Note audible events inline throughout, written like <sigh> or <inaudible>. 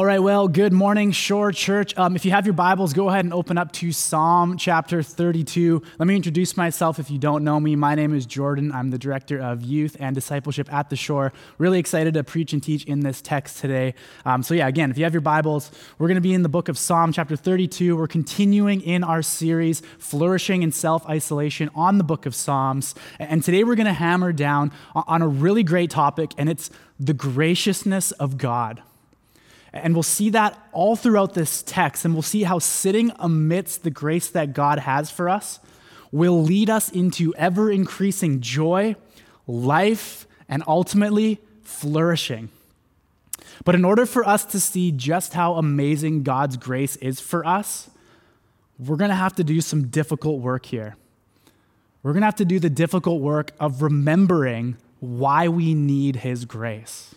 All right, well, good morning, Shore Church. Um, if you have your Bibles, go ahead and open up to Psalm chapter 32. Let me introduce myself if you don't know me. My name is Jordan. I'm the director of youth and discipleship at the Shore. Really excited to preach and teach in this text today. Um, so, yeah, again, if you have your Bibles, we're going to be in the book of Psalm chapter 32. We're continuing in our series, Flourishing in Self Isolation, on the book of Psalms. And today we're going to hammer down on a really great topic, and it's the graciousness of God. And we'll see that all throughout this text, and we'll see how sitting amidst the grace that God has for us will lead us into ever increasing joy, life, and ultimately flourishing. But in order for us to see just how amazing God's grace is for us, we're going to have to do some difficult work here. We're going to have to do the difficult work of remembering why we need His grace.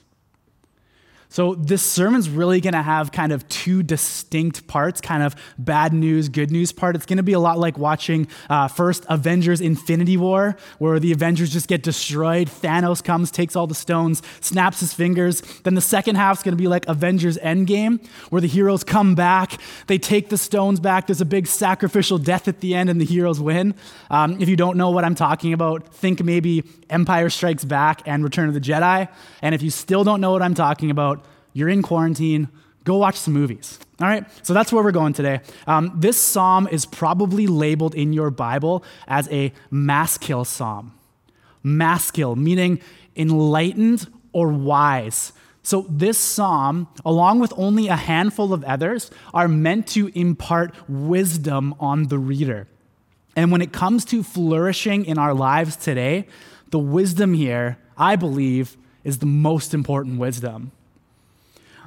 So, this sermon's really going to have kind of two distinct parts kind of bad news, good news part. It's going to be a lot like watching uh, first Avengers Infinity War, where the Avengers just get destroyed. Thanos comes, takes all the stones, snaps his fingers. Then the second half's going to be like Avengers Endgame, where the heroes come back, they take the stones back. There's a big sacrificial death at the end, and the heroes win. Um, if you don't know what I'm talking about, think maybe Empire Strikes Back and Return of the Jedi. And if you still don't know what I'm talking about, you're in quarantine, go watch some movies. All right, so that's where we're going today. Um, this psalm is probably labeled in your Bible as a maskil psalm. Maskil, meaning enlightened or wise. So, this psalm, along with only a handful of others, are meant to impart wisdom on the reader. And when it comes to flourishing in our lives today, the wisdom here, I believe, is the most important wisdom.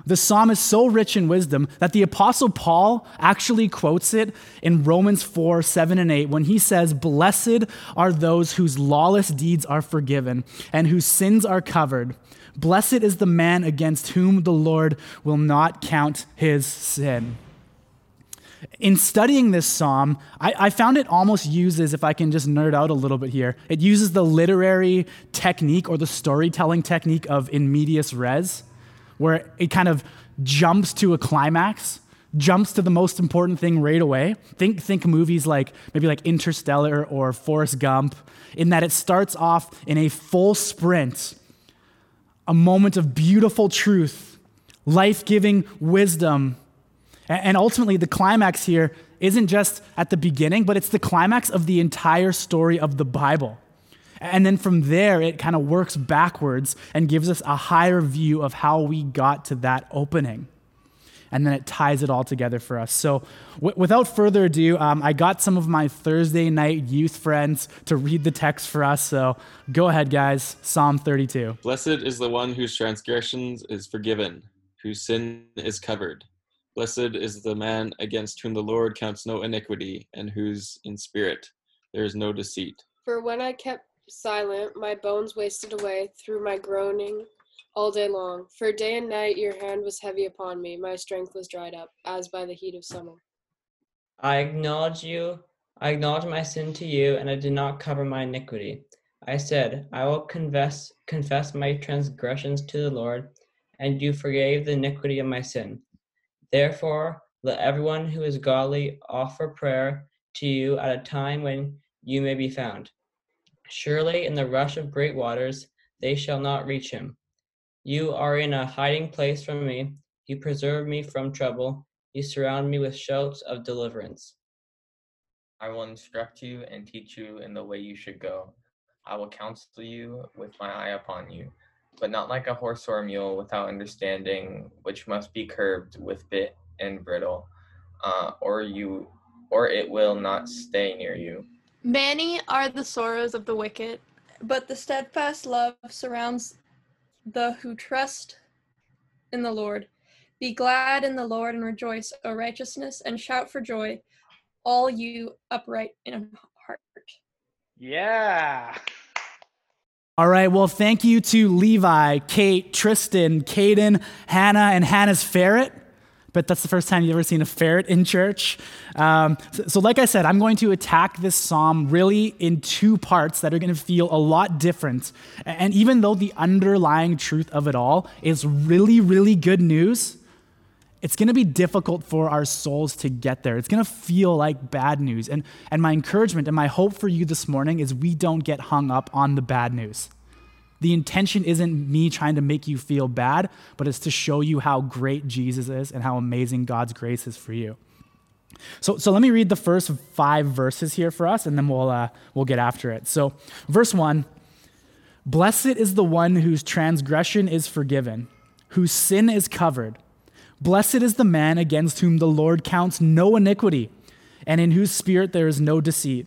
The psalm is so rich in wisdom that the apostle Paul actually quotes it in Romans 4 7 and 8 when he says, Blessed are those whose lawless deeds are forgiven and whose sins are covered. Blessed is the man against whom the Lord will not count his sin. In studying this psalm, I, I, found it almost uses, if I can just nerd out a little bit here, it uses the literary technique or the storytelling technique of in medias res where it kind of jumps to a climax, jumps to the most important thing right away. Think, think movies like maybe like Interstellar or Forrest Gump, in that it starts off in a full sprint, a moment of beautiful truth, life giving wisdom. And ultimately, the climax here isn't just at the beginning, but it's the climax of the entire story of the Bible. And then from there, it kind of works backwards and gives us a higher view of how we got to that opening. And then it ties it all together for us. So, w- without further ado, um, I got some of my Thursday night youth friends to read the text for us. So, go ahead, guys. Psalm 32. Blessed is the one whose transgressions is forgiven, whose sin is covered. Blessed is the man against whom the Lord counts no iniquity, and whose in spirit there is no deceit. For when I kept silent, my bones wasted away through my groaning all day long. For day and night your hand was heavy upon me, my strength was dried up, as by the heat of summer. I acknowledge you, I acknowledge my sin to you, and I did not cover my iniquity. I said, I will confess confess my transgressions to the Lord, and you forgave the iniquity of my sin. Therefore, let everyone who is godly offer prayer to you at a time when you may be found. Surely in the rush of great waters they shall not reach him. You are in a hiding place from me. You preserve me from trouble. You surround me with shouts of deliverance. I will instruct you and teach you in the way you should go. I will counsel you with my eye upon you, but not like a horse or a mule without understanding, which must be curbed with bit and bridle, uh, or you, or it will not stay near you. Many are the sorrows of the wicked, but the steadfast love surrounds the who trust in the Lord. Be glad in the Lord and rejoice, O righteousness, and shout for joy, all you upright in heart. Yeah. All right. Well, thank you to Levi, Kate, Tristan, Caden, Hannah, and Hannah's ferret but that's the first time you've ever seen a ferret in church. Um, so, so, like I said, I'm going to attack this psalm really in two parts that are going to feel a lot different. And even though the underlying truth of it all is really, really good news, it's going to be difficult for our souls to get there. It's going to feel like bad news. And, and my encouragement and my hope for you this morning is we don't get hung up on the bad news. The intention isn't me trying to make you feel bad, but it's to show you how great Jesus is and how amazing God's grace is for you. So, so let me read the first five verses here for us, and then we'll, uh, we'll get after it. So, verse one Blessed is the one whose transgression is forgiven, whose sin is covered. Blessed is the man against whom the Lord counts no iniquity, and in whose spirit there is no deceit.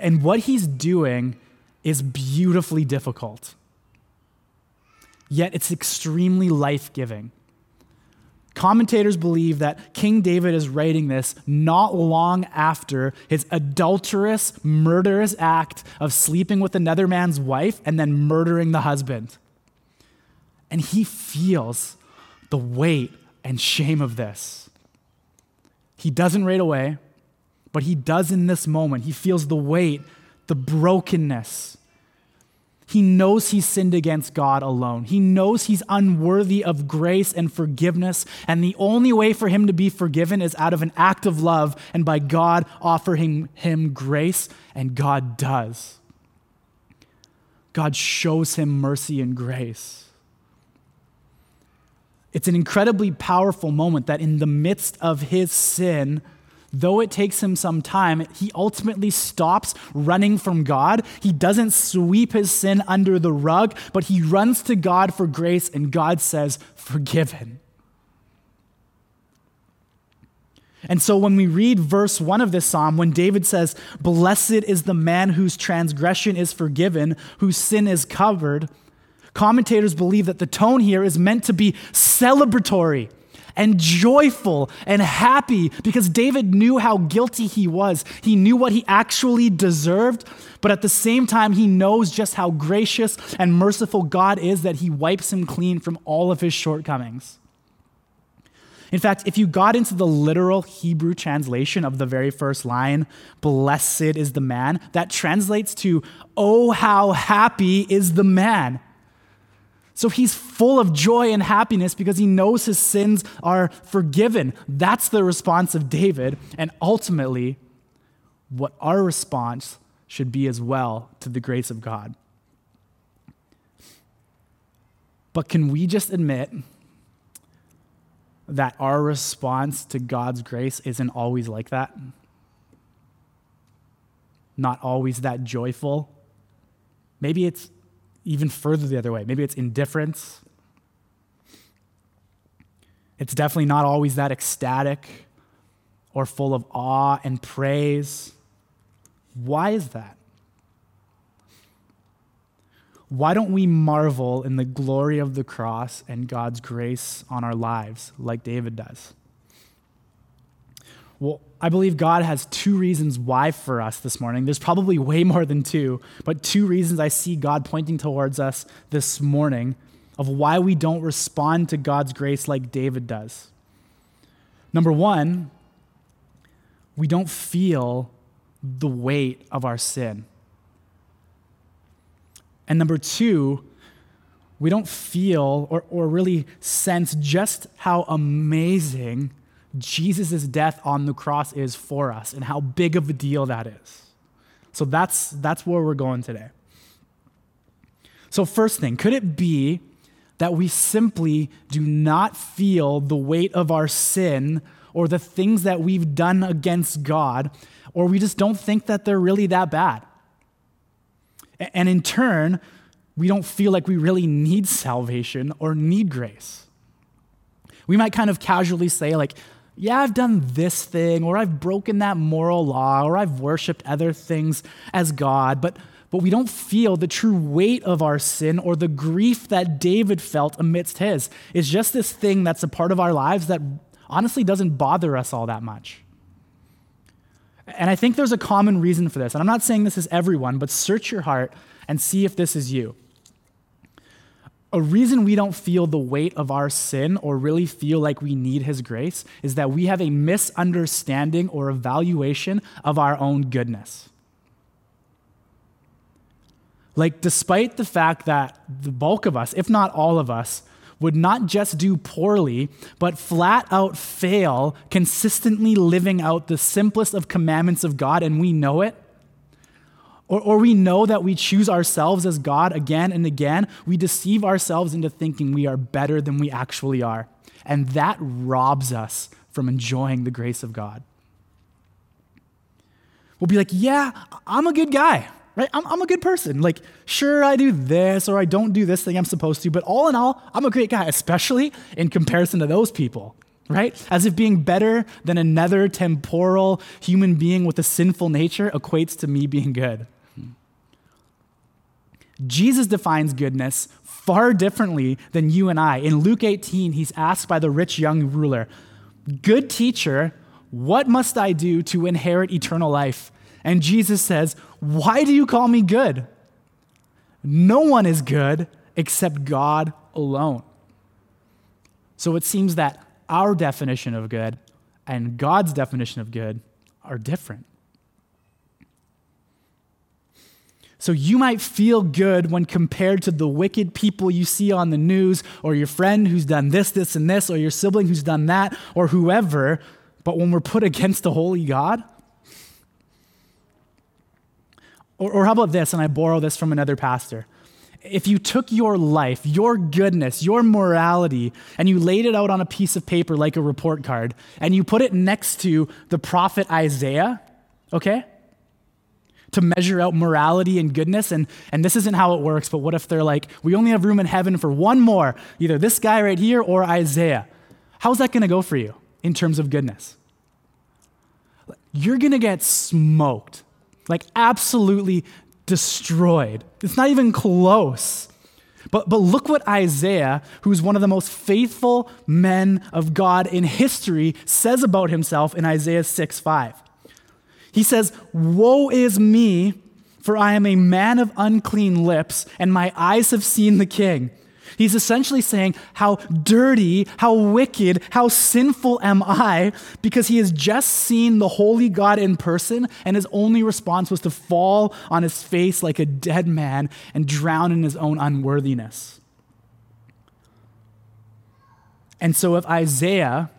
and what he's doing is beautifully difficult, yet it's extremely life giving. Commentators believe that King David is writing this not long after his adulterous, murderous act of sleeping with another man's wife and then murdering the husband. And he feels the weight and shame of this. He doesn't right away, but he does in this moment. He feels the weight, the brokenness. He knows he sinned against God alone. He knows he's unworthy of grace and forgiveness, and the only way for him to be forgiven is out of an act of love and by God offering him grace, and God does. God shows him mercy and grace. It's an incredibly powerful moment that in the midst of his sin, though it takes him some time, he ultimately stops running from God. He doesn't sweep his sin under the rug, but he runs to God for grace, and God says, Forgiven. And so when we read verse 1 of this psalm, when David says, Blessed is the man whose transgression is forgiven, whose sin is covered, Commentators believe that the tone here is meant to be celebratory and joyful and happy because David knew how guilty he was. He knew what he actually deserved, but at the same time, he knows just how gracious and merciful God is that he wipes him clean from all of his shortcomings. In fact, if you got into the literal Hebrew translation of the very first line, blessed is the man, that translates to, oh, how happy is the man. So he's full of joy and happiness because he knows his sins are forgiven. That's the response of David, and ultimately, what our response should be as well to the grace of God. But can we just admit that our response to God's grace isn't always like that? Not always that joyful? Maybe it's even further the other way. Maybe it's indifference. It's definitely not always that ecstatic or full of awe and praise. Why is that? Why don't we marvel in the glory of the cross and God's grace on our lives like David does? Well, I believe God has two reasons why for us this morning. There's probably way more than two, but two reasons I see God pointing towards us this morning of why we don't respond to God's grace like David does. Number one, we don't feel the weight of our sin. And number two, we don't feel or, or really sense just how amazing Jesus' death on the cross is for us and how big of a deal that is. So that's, that's where we're going today. So, first thing, could it be that we simply do not feel the weight of our sin or the things that we've done against God, or we just don't think that they're really that bad? And in turn, we don't feel like we really need salvation or need grace. We might kind of casually say, like, yeah, I've done this thing, or I've broken that moral law, or I've worshiped other things as God, but, but we don't feel the true weight of our sin or the grief that David felt amidst his. It's just this thing that's a part of our lives that honestly doesn't bother us all that much. And I think there's a common reason for this. And I'm not saying this is everyone, but search your heart and see if this is you. A reason we don't feel the weight of our sin or really feel like we need His grace is that we have a misunderstanding or evaluation of our own goodness. Like, despite the fact that the bulk of us, if not all of us, would not just do poorly, but flat out fail consistently living out the simplest of commandments of God, and we know it, or, or we know that we choose ourselves as God again and again, we deceive ourselves into thinking we are better than we actually are. And that robs us from enjoying the grace of God. We'll be like, yeah, I'm a good guy right? I'm, I'm a good person. Like, sure, I do this or I don't do this thing I'm supposed to, but all in all, I'm a great guy, especially in comparison to those people, right? As if being better than another temporal human being with a sinful nature equates to me being good. Jesus defines goodness far differently than you and I. In Luke 18, he's asked by the rich young ruler, Good teacher, what must I do to inherit eternal life? And Jesus says, Why do you call me good? No one is good except God alone. So it seems that our definition of good and God's definition of good are different. So you might feel good when compared to the wicked people you see on the news, or your friend who's done this, this, and this, or your sibling who's done that, or whoever. But when we're put against the holy God, or, or how about this, and I borrow this from another pastor. If you took your life, your goodness, your morality, and you laid it out on a piece of paper like a report card, and you put it next to the prophet Isaiah, okay? To measure out morality and goodness, and, and this isn't how it works, but what if they're like, we only have room in heaven for one more, either this guy right here or Isaiah? How's that gonna go for you in terms of goodness? You're gonna get smoked like absolutely destroyed. It's not even close. But, but look what Isaiah, who's one of the most faithful men of God in history, says about himself in Isaiah 6 5. He says, Woe is me, for I am a man of unclean lips, and my eyes have seen the king. He's essentially saying, How dirty, how wicked, how sinful am I? Because he has just seen the holy God in person, and his only response was to fall on his face like a dead man and drown in his own unworthiness. And so, if Isaiah,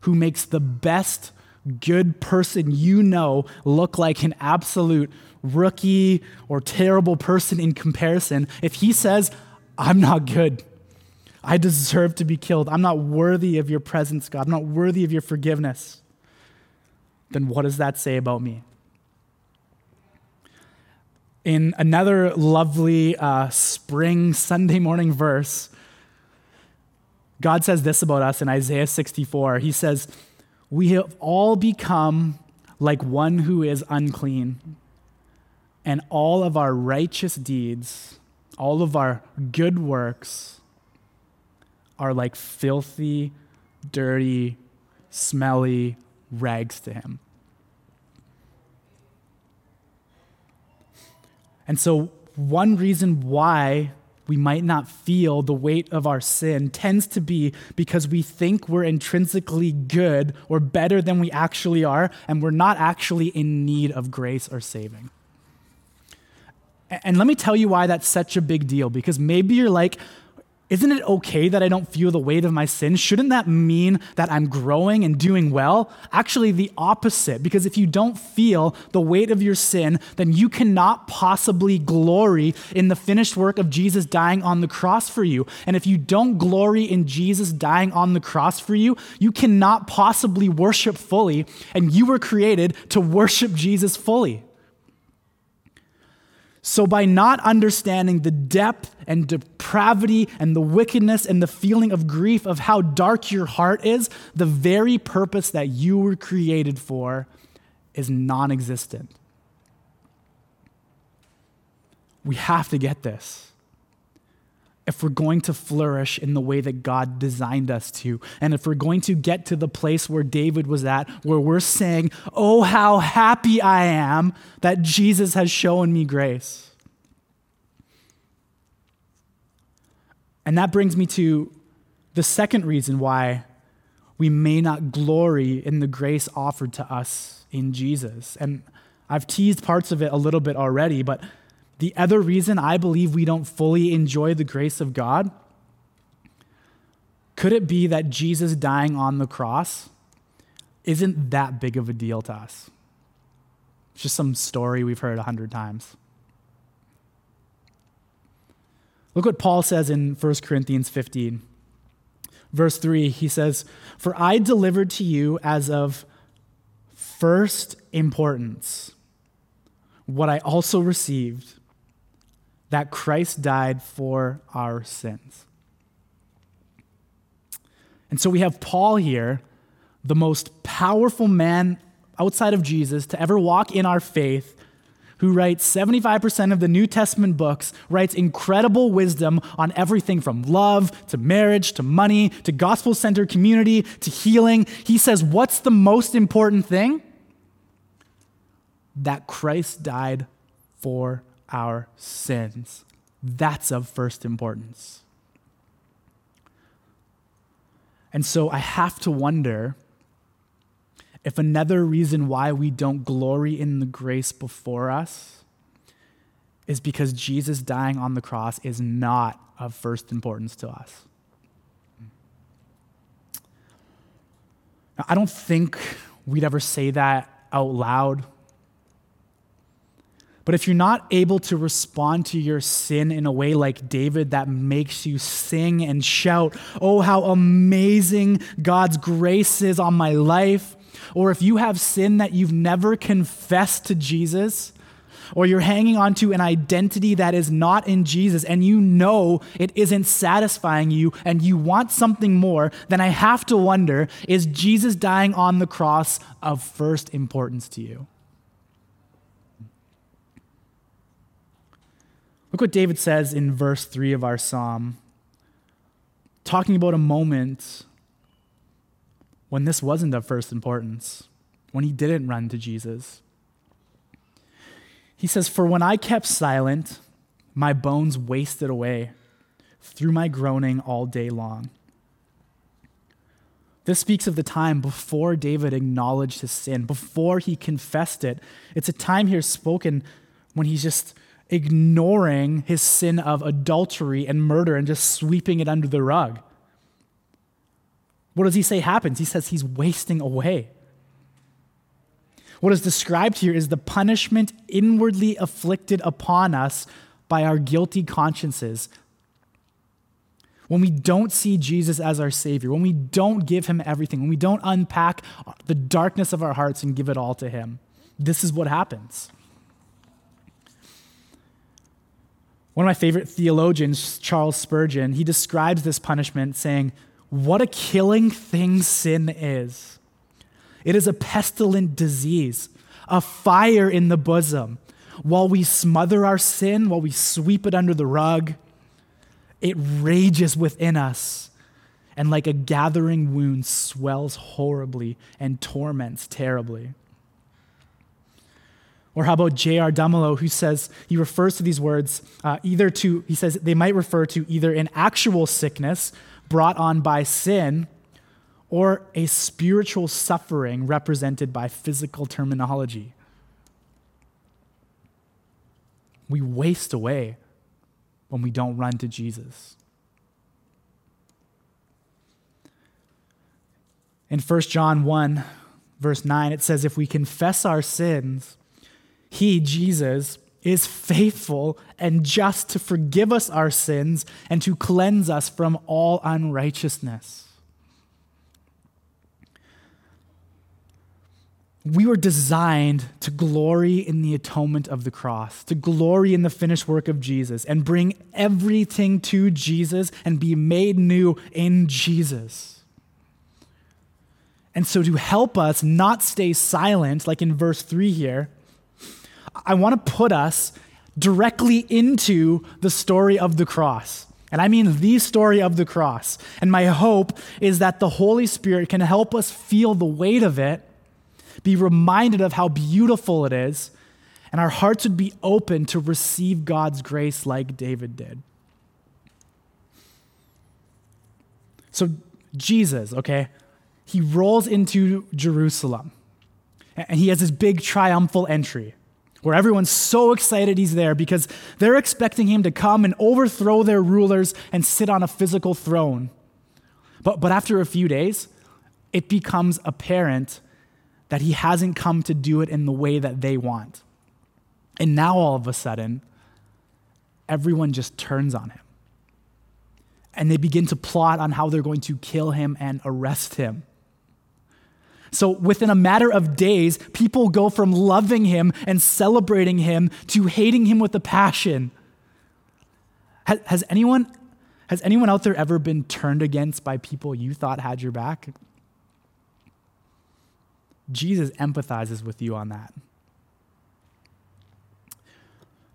who makes the best good person you know look like an absolute rookie or terrible person in comparison, if he says, I'm not good. I deserve to be killed. I'm not worthy of your presence, God. I'm not worthy of your forgiveness. Then what does that say about me? In another lovely uh, spring Sunday morning verse, God says this about us in Isaiah 64. He says, We have all become like one who is unclean, and all of our righteous deeds all of our good works are like filthy, dirty, smelly rags to him. And so, one reason why we might not feel the weight of our sin tends to be because we think we're intrinsically good or better than we actually are, and we're not actually in need of grace or saving. And let me tell you why that's such a big deal. Because maybe you're like, isn't it okay that I don't feel the weight of my sin? Shouldn't that mean that I'm growing and doing well? Actually, the opposite. Because if you don't feel the weight of your sin, then you cannot possibly glory in the finished work of Jesus dying on the cross for you. And if you don't glory in Jesus dying on the cross for you, you cannot possibly worship fully. And you were created to worship Jesus fully. So, by not understanding the depth and depravity and the wickedness and the feeling of grief of how dark your heart is, the very purpose that you were created for is non existent. We have to get this. If we're going to flourish in the way that God designed us to, and if we're going to get to the place where David was at, where we're saying, Oh, how happy I am that Jesus has shown me grace. And that brings me to the second reason why we may not glory in the grace offered to us in Jesus. And I've teased parts of it a little bit already, but the other reason I believe we don't fully enjoy the grace of God could it be that Jesus dying on the cross isn't that big of a deal to us? It's just some story we've heard a hundred times. Look what Paul says in 1 Corinthians 15. Verse 3, he says, For I delivered to you as of first importance what I also received that Christ died for our sins. And so we have Paul here, the most powerful man outside of Jesus to ever walk in our faith, who writes 75% of the New Testament books, writes incredible wisdom on everything from love to marriage to money to gospel centered community to healing. He says, What's the most important thing? That Christ died for our sins. That's of first importance. And so I have to wonder if another reason why we don't glory in the grace before us is because Jesus dying on the cross is not of first importance to us. Now, I don't think we'd ever say that out loud but if you're not able to respond to your sin in a way like David that makes you sing and shout, oh, how amazing God's grace is on my life, or if you have sin that you've never confessed to Jesus, or you're hanging on to an identity that is not in Jesus and you know it isn't satisfying you and you want something more, then I have to wonder is Jesus dying on the cross of first importance to you? Look what David says in verse 3 of our psalm, talking about a moment when this wasn't of first importance, when he didn't run to Jesus. He says, For when I kept silent, my bones wasted away through my groaning all day long. This speaks of the time before David acknowledged his sin, before he confessed it. It's a time here spoken when he's just ignoring his sin of adultery and murder and just sweeping it under the rug. What does he say happens? He says he's wasting away. What is described here is the punishment inwardly afflicted upon us by our guilty consciences. When we don't see Jesus as our Savior, when we don't give Him everything, when we don't unpack the darkness of our hearts and give it all to Him, this is what happens. One of my favorite theologians, Charles Spurgeon, he describes this punishment saying, What a killing thing sin is. It is a pestilent disease, a fire in the bosom. While we smother our sin, while we sweep it under the rug, it rages within us and, like a gathering wound, swells horribly and torments terribly. Or how about J.R. Dummelow, who says, he refers to these words uh, either to, he says they might refer to either an actual sickness brought on by sin or a spiritual suffering represented by physical terminology. We waste away when we don't run to Jesus. In 1 John 1, verse 9, it says, If we confess our sins, he, Jesus, is faithful and just to forgive us our sins and to cleanse us from all unrighteousness. We were designed to glory in the atonement of the cross, to glory in the finished work of Jesus, and bring everything to Jesus and be made new in Jesus. And so, to help us not stay silent, like in verse 3 here, I want to put us directly into the story of the cross. And I mean the story of the cross. And my hope is that the Holy Spirit can help us feel the weight of it, be reminded of how beautiful it is, and our hearts would be open to receive God's grace like David did. So, Jesus, okay, he rolls into Jerusalem and he has this big triumphal entry where everyone's so excited he's there because they're expecting him to come and overthrow their rulers and sit on a physical throne. But, but after a few days, it becomes apparent that he hasn't come to do it in the way that they want. And now all of a sudden, everyone just turns on him. And they begin to plot on how they're going to kill him and arrest him. So, within a matter of days, people go from loving him and celebrating him to hating him with a passion. Has, has, anyone, has anyone out there ever been turned against by people you thought had your back? Jesus empathizes with you on that.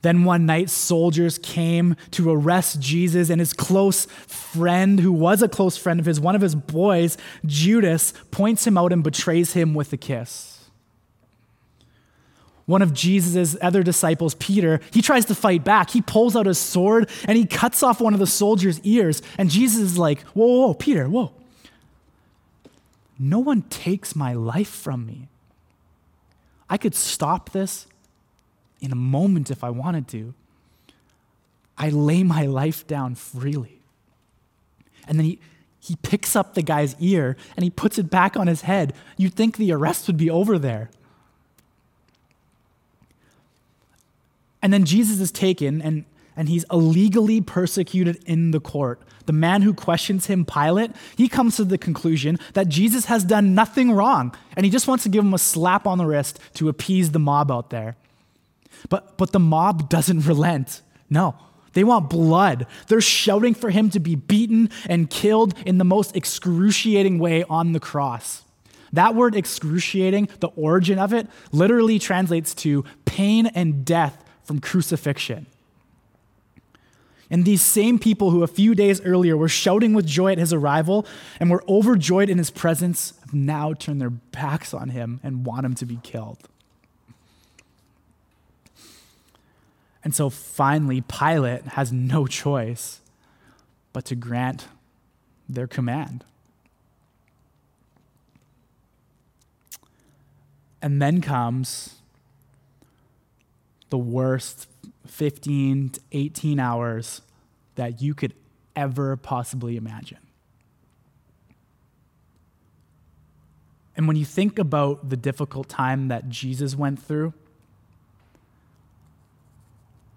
Then one night, soldiers came to arrest Jesus, and his close friend, who was a close friend of his, one of his boys, Judas, points him out and betrays him with a kiss. One of Jesus' other disciples, Peter, he tries to fight back. He pulls out his sword and he cuts off one of the soldiers' ears. And Jesus is like, Whoa, whoa, whoa Peter, whoa. No one takes my life from me. I could stop this in a moment if I wanted to. I lay my life down freely. And then he, he picks up the guy's ear and he puts it back on his head. You'd think the arrest would be over there. And then Jesus is taken and, and he's illegally persecuted in the court. The man who questions him, Pilate, he comes to the conclusion that Jesus has done nothing wrong and he just wants to give him a slap on the wrist to appease the mob out there. But, but the mob doesn't relent. No, they want blood. They're shouting for him to be beaten and killed in the most excruciating way on the cross. That word excruciating, the origin of it, literally translates to pain and death from crucifixion. And these same people who a few days earlier were shouting with joy at his arrival and were overjoyed in his presence now turned their backs on him and want him to be killed. And so finally, Pilate has no choice but to grant their command. And then comes the worst 15 to 18 hours that you could ever possibly imagine. And when you think about the difficult time that Jesus went through,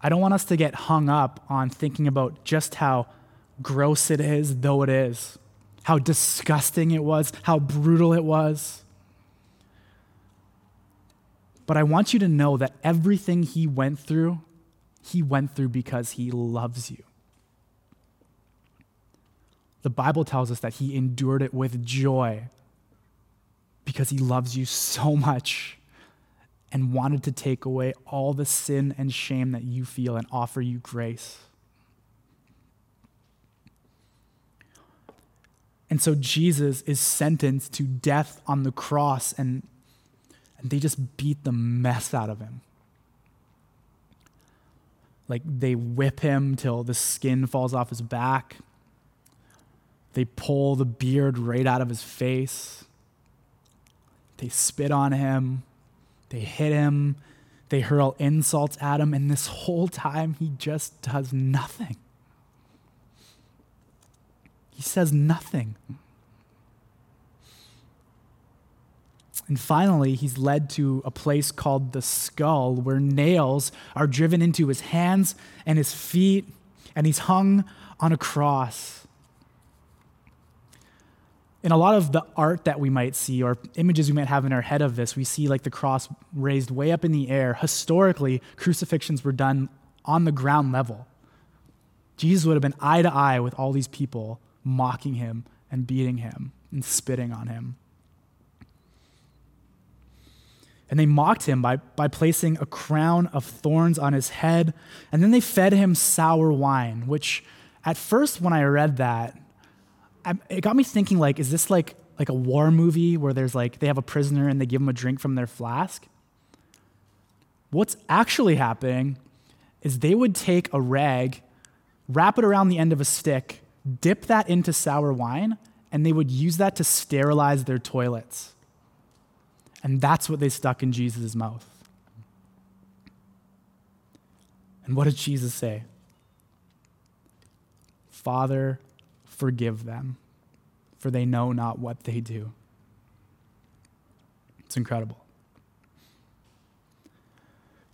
I don't want us to get hung up on thinking about just how gross it is, though it is, how disgusting it was, how brutal it was. But I want you to know that everything he went through, he went through because he loves you. The Bible tells us that he endured it with joy because he loves you so much and wanted to take away all the sin and shame that you feel and offer you grace. And so Jesus is sentenced to death on the cross, and, and they just beat the mess out of him. Like they whip him till the skin falls off his back. They pull the beard right out of his face. They spit on him. They hit him, they hurl insults at him, and this whole time he just does nothing. He says nothing. And finally, he's led to a place called the skull, where nails are driven into his hands and his feet, and he's hung on a cross in a lot of the art that we might see or images we might have in our head of this, we see like the cross raised way up in the air. Historically, crucifixions were done on the ground level. Jesus would have been eye to eye with all these people mocking him and beating him and spitting on him. And they mocked him by, by placing a crown of thorns on his head. And then they fed him sour wine, which at first, when I read that, It got me thinking like, is this like like a war movie where there's like they have a prisoner and they give him a drink from their flask? What's actually happening is they would take a rag, wrap it around the end of a stick, dip that into sour wine, and they would use that to sterilize their toilets. And that's what they stuck in Jesus' mouth. And what did Jesus say? Father, forgive them, for they know not what they do. It's incredible.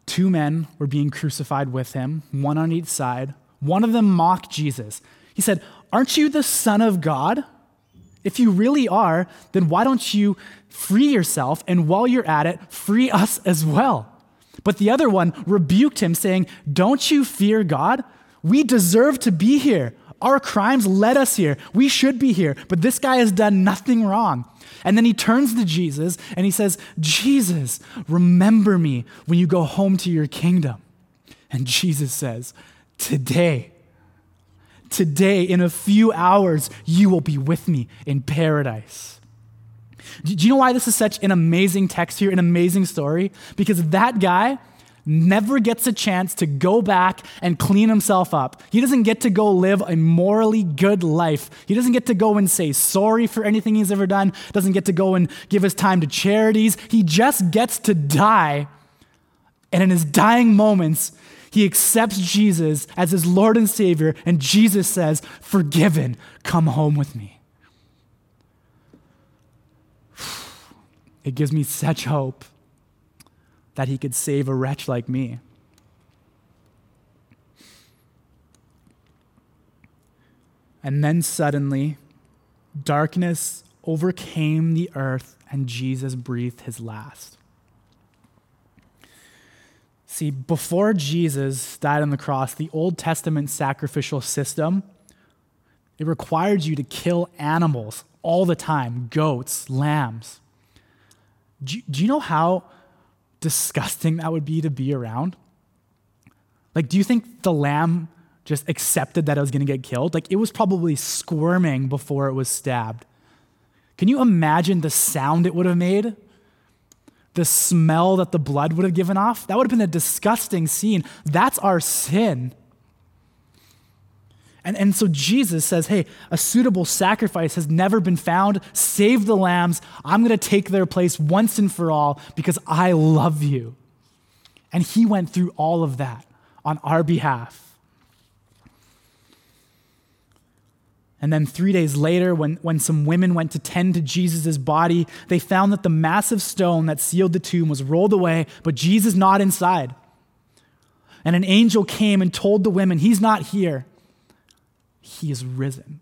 Two men were being crucified with him, one on each side. One of them mocked Jesus. He said, Aren't you the Son of God? If you really are, then why don't you free yourself and while you're at it, free us as well? But the other one rebuked him, saying, Don't you fear God? We deserve to be here. Our crimes led us here. We should be here. But this guy has done nothing wrong. And then he turns to Jesus and he says, Jesus, remember me when you go home to your kingdom. And Jesus says, Today, today, in a few hours, you will be with me in paradise. Do you know why this is such an amazing text here, an amazing story? Because that guy never gets a chance to go back and clean himself up. He doesn't get to go live a morally good life. He doesn't get to go and say sorry for anything he's ever done, doesn't get to go and give his time to charities. He just gets to die. And in his dying moments, he accepts Jesus as his Lord and Savior, and Jesus says, Forgiven, come home with me. <sighs> It gives me such hope that he could save a wretch like me. And then suddenly, darkness overcame the earth, and Jesus breathed his last. See, before Jesus died on the cross, the Old Testament sacrificial system, it required you to kill animals all the time, goats, lambs. Do do you know how disgusting that would be to be around? Like, do you think the lamb just accepted that it was going to get killed? Like, it was probably squirming before it was stabbed. Can you imagine the sound it would have made? The smell that the blood would have given off? That would have been a disgusting scene. That's our sin. And, and so Jesus says, hey, a suitable sacrifice has never been found. Save the lambs. I'm going to take their place once and for all because I love you. And he went through all of that on our behalf. And then three days later, when, when some women went to tend to Jesus' body, they found that the massive stone that sealed the tomb was rolled away, but Jesus not inside. And an angel came and told the women, He's not here he is risen.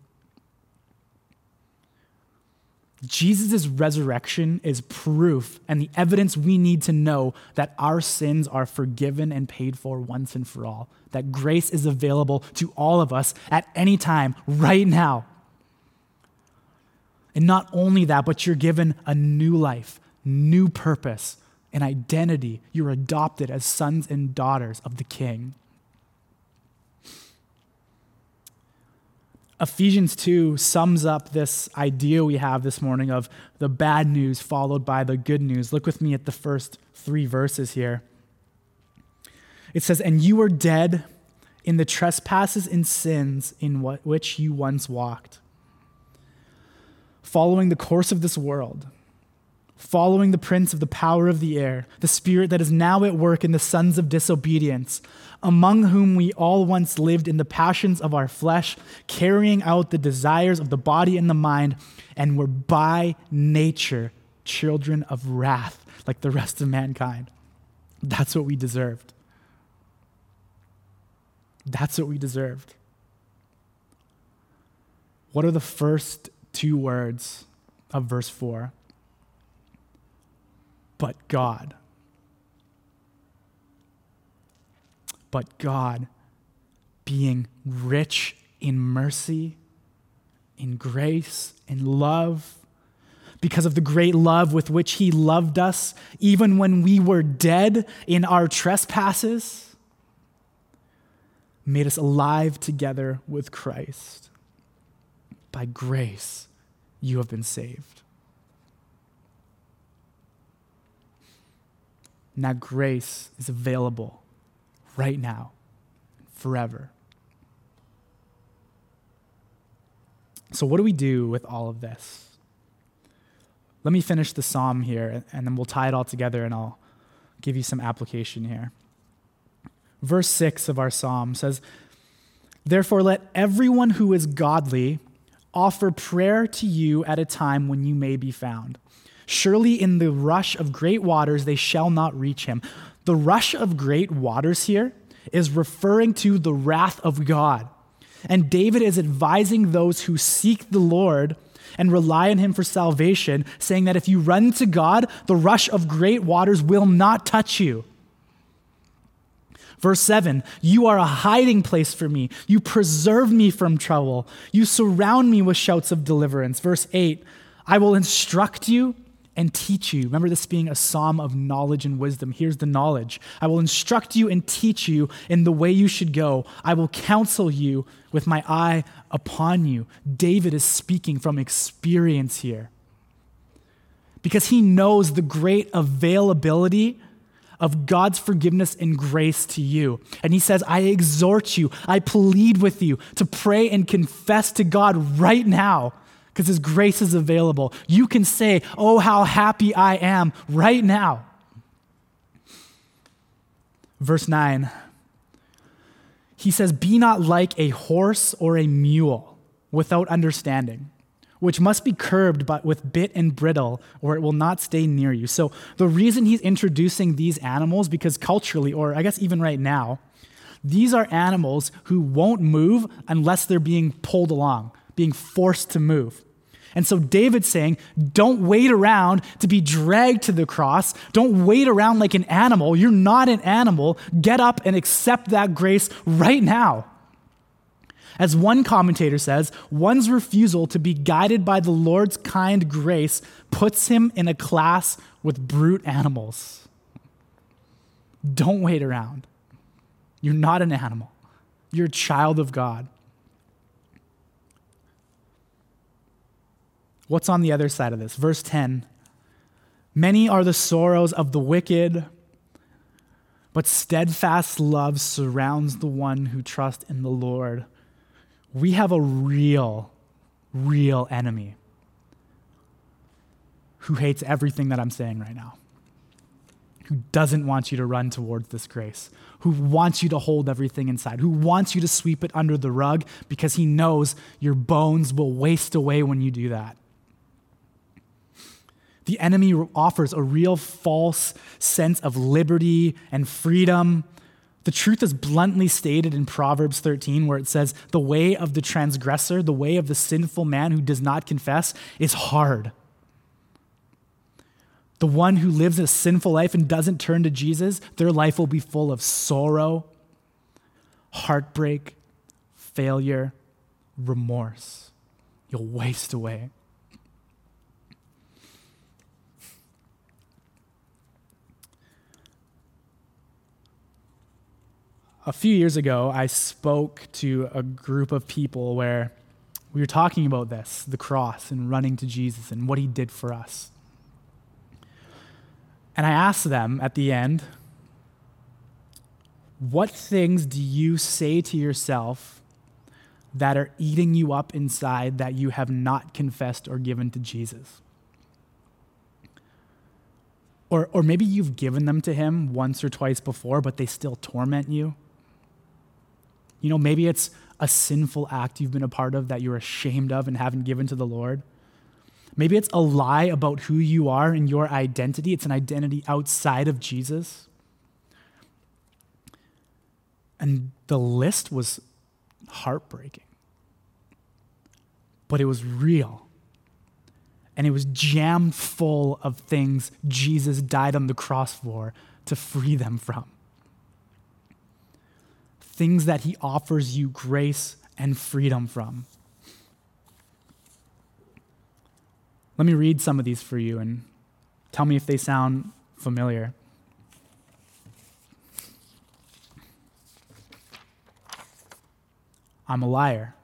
Jesus' resurrection is proof and the evidence we need to know that our sins are forgiven and paid for once and for all, that grace is available to all of us at any time, right now. And not only that, but you're given a new life, new purpose, an identity. You're adopted as sons and daughters of the King. Ephesians 2 sums up this idea we have this morning of the bad news followed by the good news. Look with me at the first three verses here. It says, And you were dead in the trespasses and sins in what, which you once walked, following the course of this world, following the prince of the power of the air, the spirit that is now at work in the sons of disobedience among whom we all once lived in the passions of our flesh, carrying out the desires of the body and the mind, and were by nature children of wrath, like the rest of mankind. That's what we deserved. That's what we deserved. What are the first two words of verse 4? But God. but God, being rich in mercy, in grace, in love, because of the great love with which He loved us, even when we were dead in our trespasses, made us alive together with Christ. By grace, you have been saved. And that grace is available right now, forever. So, what do we do with all of this? Let me finish the psalm here, and then we'll tie it all together, and I'll give you some application here. Verse 6 of our psalm says, Therefore, let everyone who is godly offer prayer to you at a time when you may be found. Surely in the rush of great waters they shall not reach him. The rush of great waters here is referring to the wrath of God. And David is advising those who seek the Lord and rely on him for salvation, saying that if you run to God, the rush of great waters will not touch you. Verse 7 You are a hiding place for me. You preserve me from trouble. You surround me with shouts of deliverance. Verse 8 I will instruct you and teach you. Remember this being a psalm of knowledge and wisdom. Here's the knowledge I will instruct you and teach you in the way you should go. I will counsel you with my eye upon you. David is speaking from experience here because he knows the great availability of God's forgiveness and grace to you. And he says, I exhort you, I plead with you to pray and confess to God right now because his grace is available. You can say, Oh, how happy I am right now. Verse 9, he says, Be not like a horse or a mule without understanding which must be curbed but with bit and bridle, or it will not stay near you. So the reason he's introducing these animals, because culturally, or I guess even right now, these are animals who won't move unless they're being pulled along, being forced to move. And so David's saying, don't wait around to be dragged to the cross. Don't wait around like an animal. You're not an animal. Get up and accept that grace right now. As one commentator says, one's refusal to be guided by the Lord's kind grace puts him in a class with brute animals. Don't wait around. You're not an animal, you're a child of God. What's on the other side of this? Verse 10 Many are the sorrows of the wicked, but steadfast love surrounds the one who trusts in the Lord we have a real, real enemy who hates everything that I'm saying right now, who doesn't want you to run towards this grace, who wants you to hold everything inside, who wants you to sweep it under the rug because he knows your bones will waste away when you do that. The enemy offers a real false sense of liberty and freedom the truth is bluntly stated in Proverbs 13, where it says, The way of the transgressor, the way of the sinful man who does not confess, is hard. The one who lives a sinful life and doesn't turn to Jesus, their life will be full of sorrow, heartbreak, failure, remorse. You'll waste away. A few years ago, I spoke to a group of people where we were talking about this the cross and running to Jesus and what he did for us. And I asked them at the end, What things do you say to yourself that are eating you up inside that you have not confessed or given to Jesus? Or, or maybe you've given them to him once or twice before, but they still torment you. You know, maybe it's a sinful act you've been a part of that you're ashamed of and haven't given to the Lord. Maybe it's a lie about who you are and your identity. It's an identity outside of Jesus. And the list was heartbreaking. But it was real. And it was jammed full of things Jesus died on the cross for to free them from things that He offers you grace and freedom from. Let me read some of these for you and tell me if they sound familiar. I'm a liar.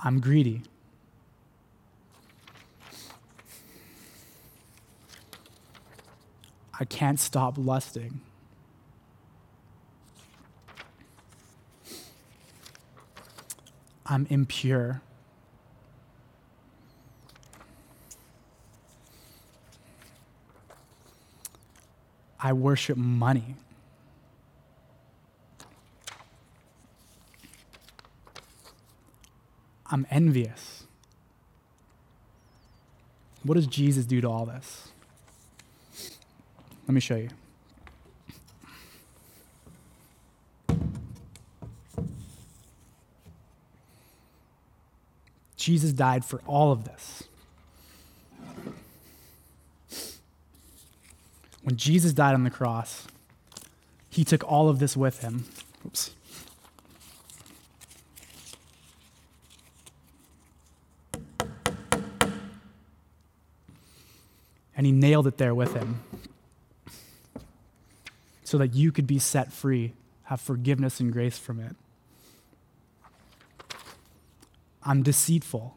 I'm greedy. I can't stop lusting. I'm impure. I worship money. I'm envious. What does Jesus do to all this? Let me show you. Jesus died for all of this. When Jesus died on the cross, he took all of this with him. Oops. And he nailed it there with him so that you could be set free, have forgiveness and grace from it. I'm deceitful.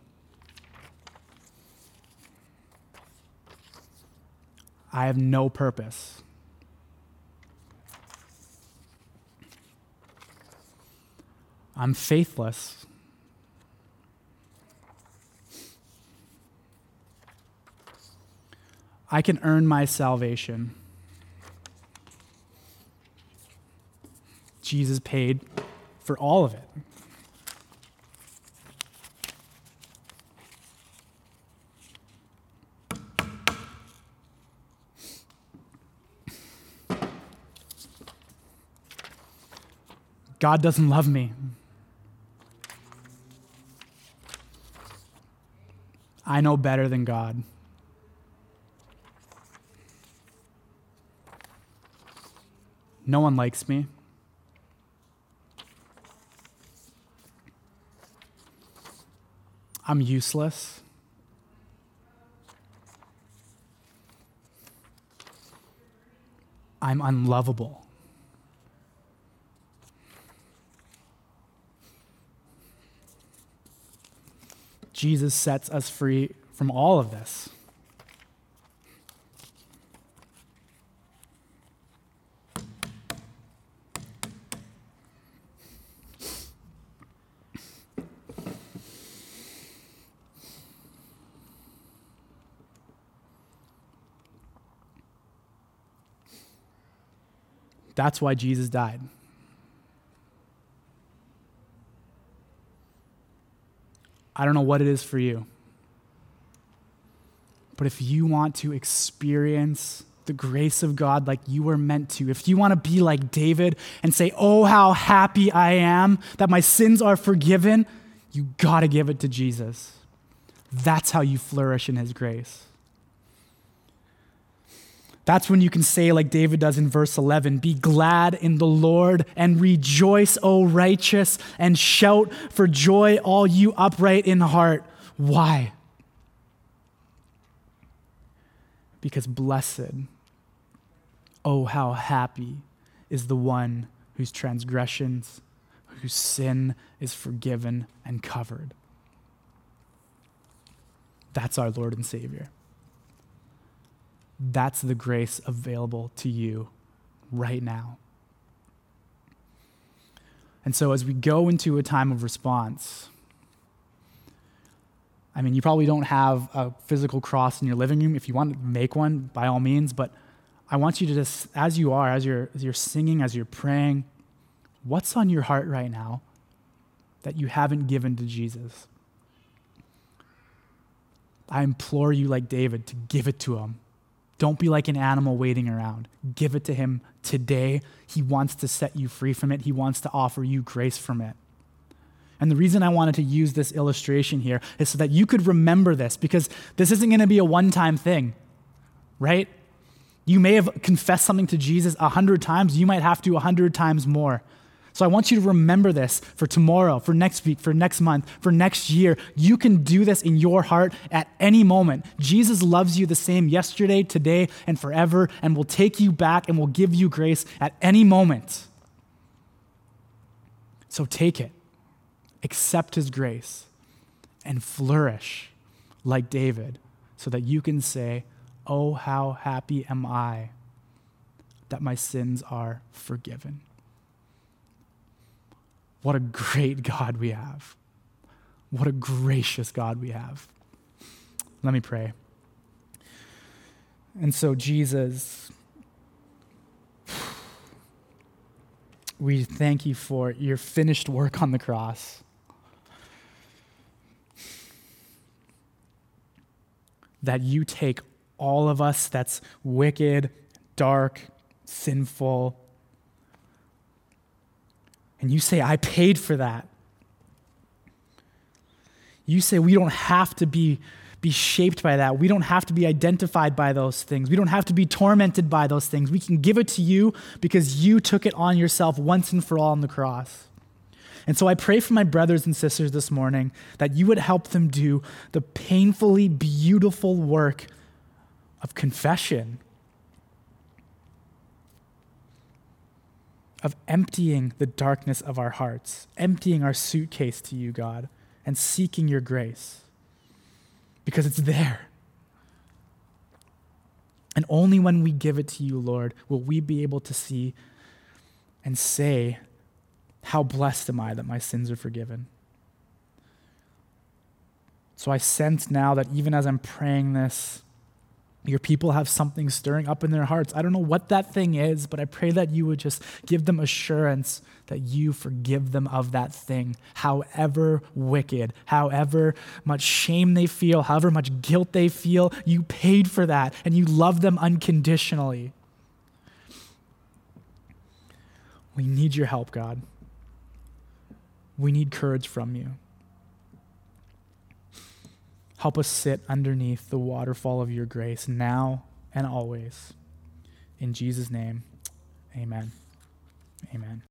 I have no purpose. I'm faithless. I can earn my salvation. Jesus paid for all of it. God doesn't love me. I know better than God. No one likes me. I'm useless. I'm unlovable. Jesus sets us free from all of this. That's why Jesus died. I don't know what it is for you. But if you want to experience the grace of God like you were meant to, if you want to be like David and say, Oh, how happy I am that my sins are forgiven, you got to give it to Jesus. That's how you flourish in his grace. That's when you can say, like David does in verse 11, Be glad in the Lord and rejoice, O righteous, and shout for joy, all you upright in heart. Why? Because blessed, oh, how happy is the one whose transgressions, whose sin is forgiven and covered. That's our Lord and Savior. That's the grace available to you right now. And so, as we go into a time of response, I mean, you probably don't have a physical cross in your living room. If you want to make one, by all means, but I want you to just, as you are, as you're, as you're singing, as you're praying, what's on your heart right now that you haven't given to Jesus? I implore you, like David, to give it to him. Don't be like an animal waiting around. Give it to him today. He wants to set you free from it, he wants to offer you grace from it. And the reason I wanted to use this illustration here is so that you could remember this, because this isn't going to be a one time thing, right? You may have confessed something to Jesus a hundred times, you might have to a hundred times more. So I want you to remember this for tomorrow, for next week, for next month, for next year. You can do this in your heart at any moment. Jesus loves you the same yesterday, today, and forever, and will take you back and will give you grace at any moment. So take it, accept his grace, and flourish like David so that you can say, Oh, how happy am I that my sins are forgiven. What a great God we have. What a gracious God we have. Let me pray. And so, Jesus, we thank you for your finished work on the cross. That you take all of us that's wicked, dark, sinful, and you say, I paid for that. You say we don't have to be, be shaped by that. We don't have to be identified by those things. We don't have to be tormented by those things. We can give it to you because you took it on yourself once and for all on the cross. And so I pray for my brothers and sisters this morning that you would help them do the painfully beautiful work of confession, of emptying the darkness of our hearts, emptying our suitcase to you, God, and seeking your grace because it's there. And only when we give it to you, Lord, will we be able to see and say, How blessed am I that my sins are forgiven. So I sense now that even as I'm praying this, your people have something stirring up in their hearts. I don't know what that thing is, but I pray that you would just give them assurance that you forgive them of that thing, however wicked, however much shame they feel, however much guilt they feel. You paid for that and you love them unconditionally. We need your help, God. We need courage from you. Help us sit underneath the waterfall of your grace now and always. In Jesus' name, amen. Amen.